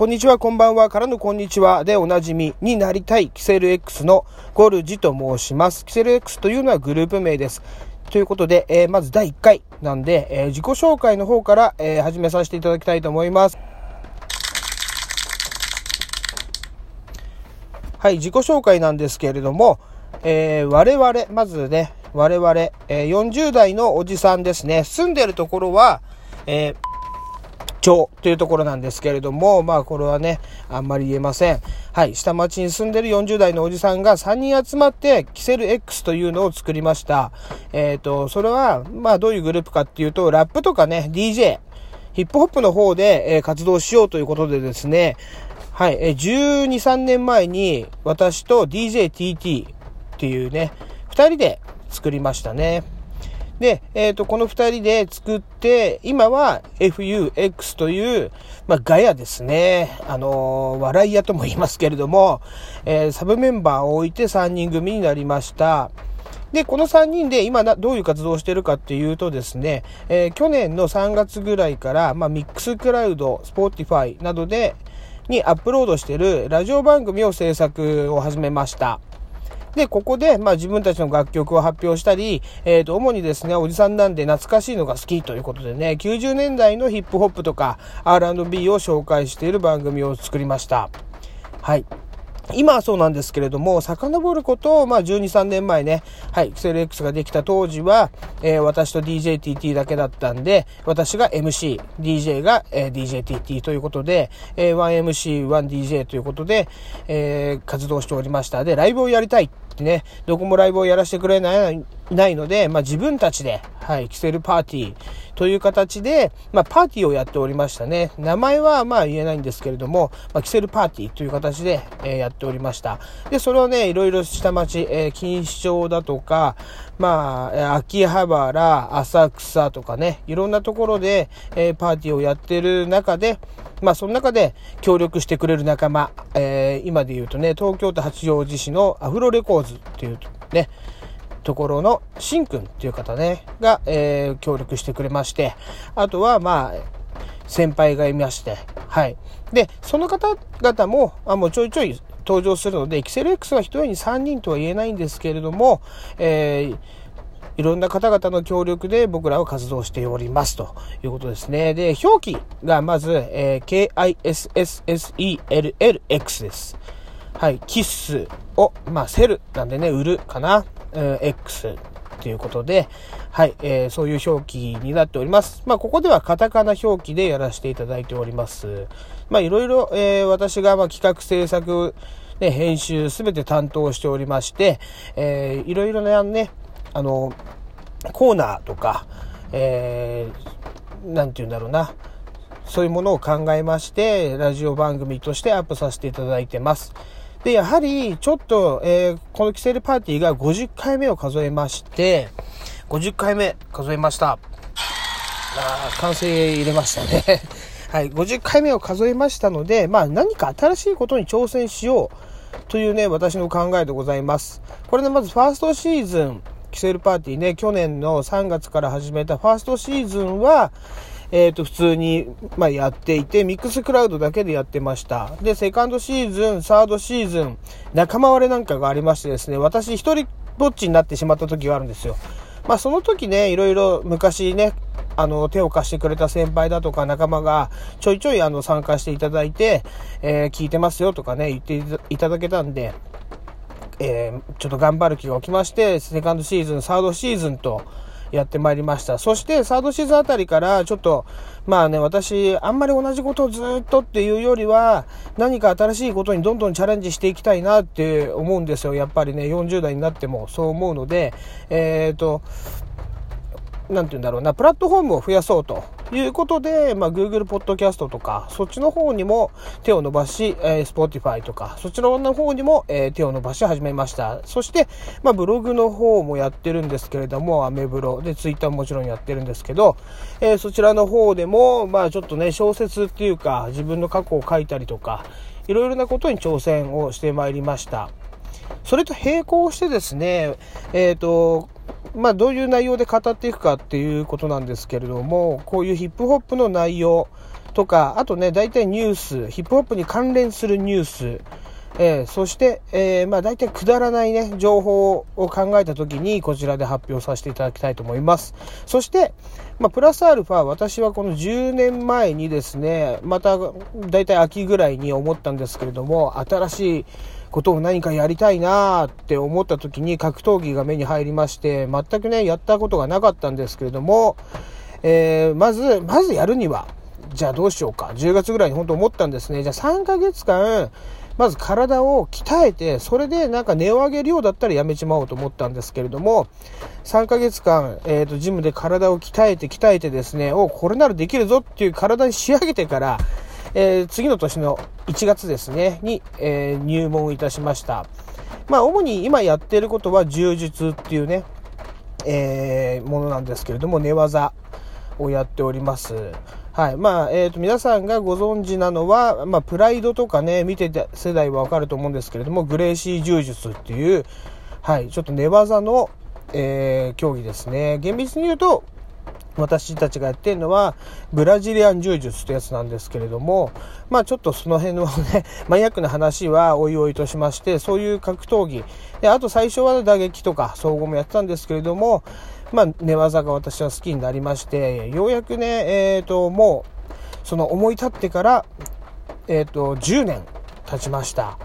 こんにちは、こんばんは、からのこんにちはでおなじみになりたいキセル X のゴルジと申します。キセル X というのはグループ名です。ということで、えー、まず第1回なんで、えー、自己紹介の方から、えー、始めさせていただきたいと思います。はい、自己紹介なんですけれども、えー、我々、まずね、我々、えー、40代のおじさんですね。住んでるところは、えー、町というところなんですけれども、まあこれはね、あんまり言えません。はい、下町に住んでる40代のおじさんが3人集まって、キセル X というのを作りました。えっ、ー、と、それは、まあどういうグループかっていうと、ラップとかね、DJ、ヒップホップの方で、え、活動しようということでですね、はい、えー、12、3年前に私と DJTT っていうね、2人で作りましたね。で、えっ、ー、と、この二人で作って、今は FUX という、まあ、ガヤですね。あのー、笑い屋とも言いますけれども、えー、サブメンバーを置いて3人組になりました。で、この3人で今などういう活動をしてるかっていうとですね、えー、去年の3月ぐらいから、まあ、 Mixcloud、Spotify などで、にアップロードしてるラジオ番組を制作を始めました。で、ここで、まあ自分たちの楽曲を発表したり、えっ、ー、と、主にですね、おじさんなんで懐かしいのが好きということでね、90年代のヒップホップとか R&B を紹介している番組を作りました。はい。今はそうなんですけれども、遡ることを、まあ、12、3年前ね、はい、XLX ができた当時は、えー、私と DJTT だけだったんで、私が MC、DJ が、えー、DJTT ということで、えー、1MC、1DJ ということで、えー、活動しておりました。で、ライブをやりたいってね、どこもライブをやらせてくれない、ないので、まあ、自分たちで、はい、キセルパーティーという形で、まあ、パーティーをやっておりましたね。名前はまあ言えないんですけれども、まあ、キセルパーティーという形で、えー、やっておりました。で、それをね、いろいろ下町、えー、錦糸町だとか、まあ、秋葉原、浅草とかね、いろんなところで、えー、パーティーをやってる中で、まあ、その中で協力してくれる仲間、えー、今で言うとね、東京都八王子市のアフロレコーズっていうね、ところのしんくんっていう方ね、が、えー、協力してくれまして、あとは、まあ、先輩がいまして、はい。で、その方々も、あもうちょいちょい登場するので、エキセル X は一人に3人とは言えないんですけれども、えー、いろんな方々の協力で僕らは活動しておりますということですね。で、表記がまず、えー、KISSSELLX です。はい、キッスを、まあ、セルなんでね、売るかな。え、X ということで、はい、えー、そういう表記になっております。まあ、ここではカタカナ表記でやらせていただいております。まあ、いろいろ、えー、私が、ま企画制作、ね、編集すべて担当しておりまして、えー、いろいろなね、あの、コーナーとか、えー、なんて言うんだろうな、そういうものを考えまして、ラジオ番組としてアップさせていただいてます。で、やはり、ちょっと、えー、このキセルパーティーが50回目を数えまして、50回目数えました。あ完成入れましたね。はい、50回目を数えましたので、まあ何か新しいことに挑戦しようというね、私の考えでございます。これね、まずファーストシーズン、キセルパーティーね、去年の3月から始めたファーストシーズンは、えっ、ー、と、普通に、まあ、やっていて、ミックスクラウドだけでやってました。で、セカンドシーズン、サードシーズン、仲間割れなんかがありましてですね、私一人ぼっちになってしまった時があるんですよ。まあ、その時ね、いろいろ昔ね、あの、手を貸してくれた先輩だとか仲間がちょいちょいあの参加していただいて、えー、聞いてますよとかね、言っていただけたんで、えー、ちょっと頑張る気が起きまして、セカンドシーズン、サードシーズンと、やってまいりました。そして、サードシーズンあたりから、ちょっと、まあね、私、あんまり同じことをずっとっていうよりは、何か新しいことにどんどんチャレンジしていきたいなって思うんですよ。やっぱりね、40代になってもそう思うので、えっ、ー、と、なんて言うんだろうな、プラットフォームを増やそうということで、まあ、Google Podcast とか、そっちの方にも手を伸ばし、えー、Spotify とか、そっちの方にも、えー、手を伸ばし始めました。そして、まあ、ブログの方もやってるんですけれども、アメブロで、Twitter ももちろんやってるんですけど、えー、そちらの方でも、まあ、ちょっとね、小説っていうか、自分の過去を書いたりとか、いろいろなことに挑戦をしてまいりました。それと並行してですね、えっ、ー、と、まあ、どういう内容で語っていくかっていうことなんですけれども、こういうヒップホップの内容とか、あとね、大体ニュース、ヒップホップに関連するニュース、えー、そして、えー、まあ大体くだらないね、情報を考えたときにこちらで発表させていただきたいと思います。そして、まあプラスアルファ、私はこの10年前にですね、また大体秋ぐらいに思ったんですけれども、新しいことを何かやりたいなーって思った時に格闘技が目に入りまして、全くね、やったことがなかったんですけれども、えー、まず、まずやるには、じゃあどうしようか。10月ぐらいに本当思ったんですね。じゃあ3ヶ月間、まず体を鍛えて、それでなんか値を上げるようだったらやめちまおうと思ったんですけれども、3ヶ月間、えっ、ー、と、ジムで体を鍛えて鍛えてですね、おこれならできるぞっていう体に仕上げてから、えー、次の年の1月ですね、に、えー、入門いたしました。まあ、主に今やっていることは柔術っていうね、えー、ものなんですけれども、寝技をやっております。はい。まあ、えっ、ー、と、皆さんがご存知なのは、まあ、プライドとかね、見てた世代はわかると思うんですけれども、グレーシー柔術っていう、はい、ちょっと寝技の、えー、競技ですね。厳密に言うと、私たちがやってるのは、ブラジリアン柔術ってやつなんですけれども、まあちょっとその辺のね、マニアックな話はおいおいとしまして、そういう格闘技、であと最初は打撃とか総合もやってたんですけれども、まあ寝技が私は好きになりまして、ようやくね、えっ、ー、と、もう、その思い立ってから、えっ、ー、と、10年経ちました。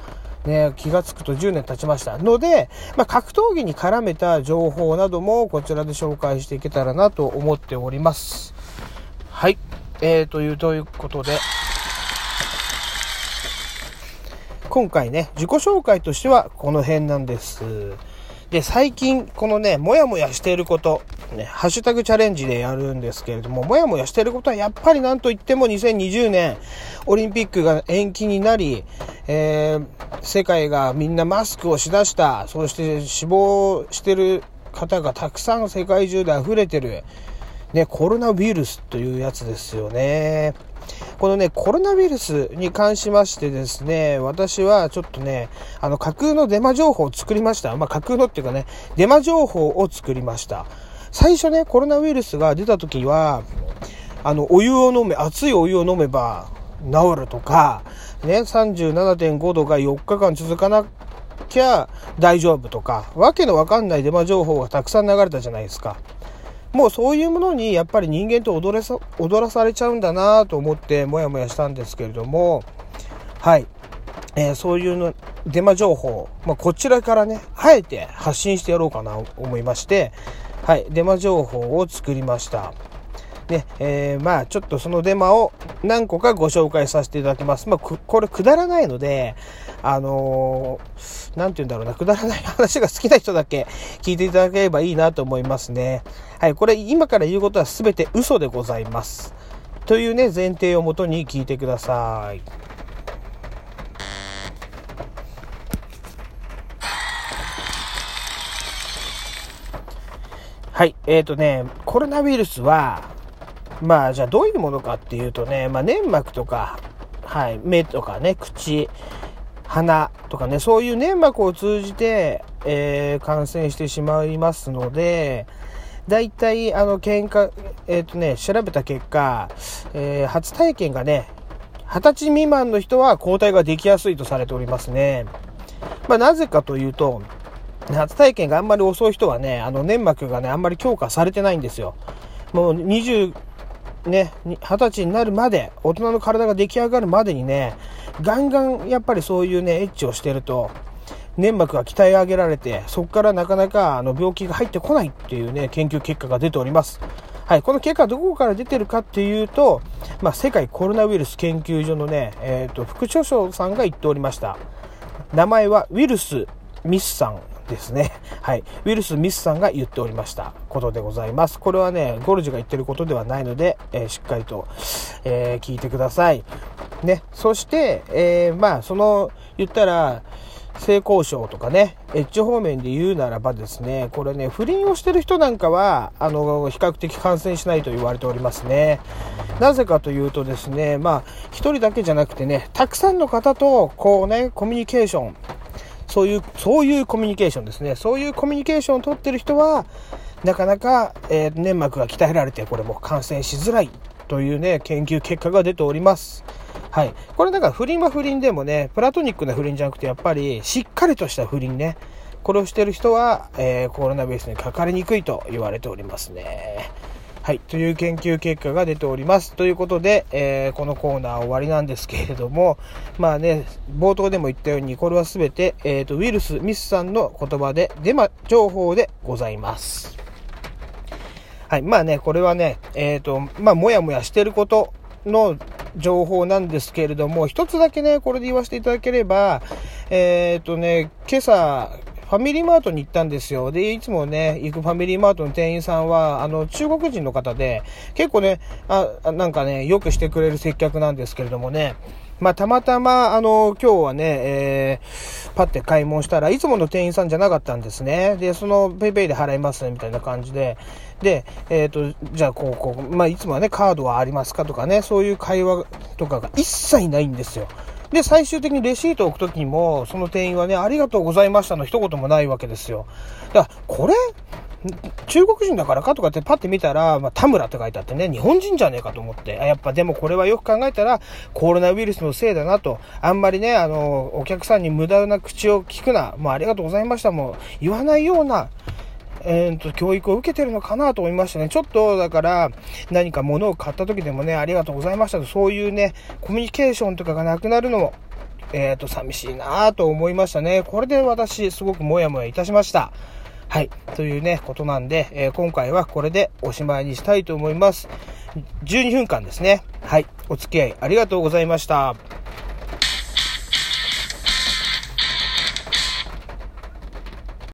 ね、気がつくと10年経ちましたので、まあ、格闘技に絡めた情報などもこちらで紹介していけたらなと思っております。はい。えー、という、ということで、今回ね、自己紹介としてはこの辺なんです。で、最近、このね、もやもやしていること、ね、ハッシュタグチャレンジでやるんですけれども、もやもやしていることはやっぱりなんといっても2020年、オリンピックが延期になり、えー、世界がみんなマスクをしだした、そして死亡してる方がたくさん世界中で溢れてる、ね、コロナウイルスというやつですよね。このね、コロナウイルスに関しましてですね、私はちょっとね、あの、架空のデマ情報を作りました。まあ、架空のっていうかね、デマ情報を作りました。最初ね、コロナウイルスが出た時は、あの、お湯を飲め、熱いお湯を飲めば治るとか、ね、37.5度が4日間続かなきゃ大丈夫とか、わけのわかんないデマ情報がたくさん流れたじゃないですか。もうそういうものにやっぱり人間と踊れさ踊らされちゃうんだなと思ってもやもやしたんですけれども、はい。えー、そういうの、デマ情報、まあ、こちらからね、あえて発信してやろうかなと思いまして、はい、デマ情報を作りました。ね、えー、まあ、ちょっとそのデマを何個かご紹介させていただきます。まあ、これくだらないので、あのー、なんて言うんだろうな、くだらない話が好きな人だけ聞いていただければいいなと思いますね。はい、これ今から言うことは全て嘘でございます。というね、前提をもとに聞いてください。はい。えっ、ー、とね、コロナウイルスは、まあ、じゃあどういうものかっていうとね、まあ、粘膜とか、はい、目とかね、口、鼻とかね、そういう粘膜を通じて、えー、感染してしまいますので、大体、あの、喧嘩、えっ、ー、とね、調べた結果、えー、初体験がね、20歳未満の人は抗体ができやすいとされておりますね。まあ、なぜかというと、初体験があんまり遅い人はね、あの粘膜がね、あんまり強化されてないんですよ。もう20、ね、二十歳になるまで、大人の体が出来上がるまでにね、ガンガンやっぱりそういうね、エッチをしてると、粘膜が鍛え上げられて、そこからなかなかあの病気が入ってこないっていうね、研究結果が出ております。はい、この結果どこから出てるかっていうと、まあ、世界コロナウイルス研究所のね、えっ、ー、と、副所長さんが言っておりました。名前はウィルス・ミスさんですね。はい。ウィルス・ミスさんが言っておりましたことでございます。これはね、ゴルジュが言ってることではないので、えー、しっかりと、えー、聞いてください。ね。そして、えー、まあ、その、言ったら、性交渉とかね、エッジ方面で言うならばですね、これね、不倫をしてる人なんかは、あの、比較的感染しないと言われておりますね。なぜかというとですね、まあ、一人だけじゃなくてね、たくさんの方と、こうね、コミュニケーション、そういう、そういうコミュニケーションですね。そういうコミュニケーションを取ってる人は、なかなか、えー、粘膜が鍛えられて、これも感染しづらいというね、研究結果が出ております。はい。これだから不倫は不倫でもね、プラトニックな不倫じゃなくて、やっぱりしっかりとした不倫ね。これをしてる人は、えー、コロナウイルスにかかりにくいと言われておりますね。はい。という研究結果が出ております。ということで、えー、このコーナー終わりなんですけれども、まあね、冒頭でも言ったように、これはすべて、えっ、ー、と、ウィルス・ミスさんの言葉で、デマ情報でございます。はい。まあね、これはね、えっ、ー、と、まあ、もやもやしてることの情報なんですけれども、一つだけね、これで言わせていただければ、えっ、ー、とね、今朝、ファミリーマートに行ったんですよ。で、いつもね、行くファミリーマートの店員さんは、あの、中国人の方で、結構ね、あ、なんかね、よくしてくれる接客なんですけれどもね、まあ、たまたま、あの、今日はね、えー、パッて買い物したらいつもの店員さんじゃなかったんですね。で、その、ペイペイで払いますね、みたいな感じで。で、えっ、ー、と、じゃあ、こう、こう、まあ、いつもはね、カードはありますかとかね、そういう会話とかが一切ないんですよ。で、最終的にレシートを置くときにも、その店員はね、ありがとうございましたの一言もないわけですよ。だから、これ、中国人だからかとかってパッて見たら、まあ、田村って書いてあってね、日本人じゃねえかと思って、やっぱでもこれはよく考えたら、コロナウイルスのせいだなと、あんまりね、あの、お客さんに無駄な口を聞くな、もうありがとうございましたも言わないような、えー、と、教育を受けてるのかなと思いましたね。ちょっと、だから、何か物を買った時でもね、ありがとうございましたと、そういうね、コミュニケーションとかがなくなるのも、えっ、と、寂しいなと思いましたね。これで私、すごくもやもやいたしました。はい。というね、ことなんで、えー、今回はこれでおしまいにしたいと思います。12分間ですね。はい。お付き合いありがとうございました。